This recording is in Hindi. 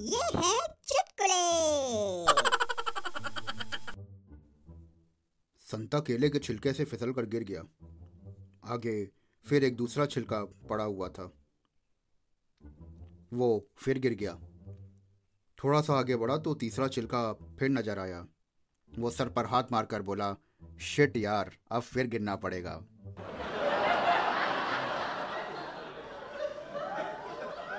ये है चुटकुले। संता केले के छिलके से फिसल कर गिर गया। आगे फिर एक दूसरा छिलका पड़ा हुआ था। वो फिर गिर गया। थोड़ा सा आगे बढ़ा तो तीसरा छिलका फिर नज़र आया। वो सर पर हाथ मारकर बोला, शिट यार, अब फिर गिरना पड़ेगा।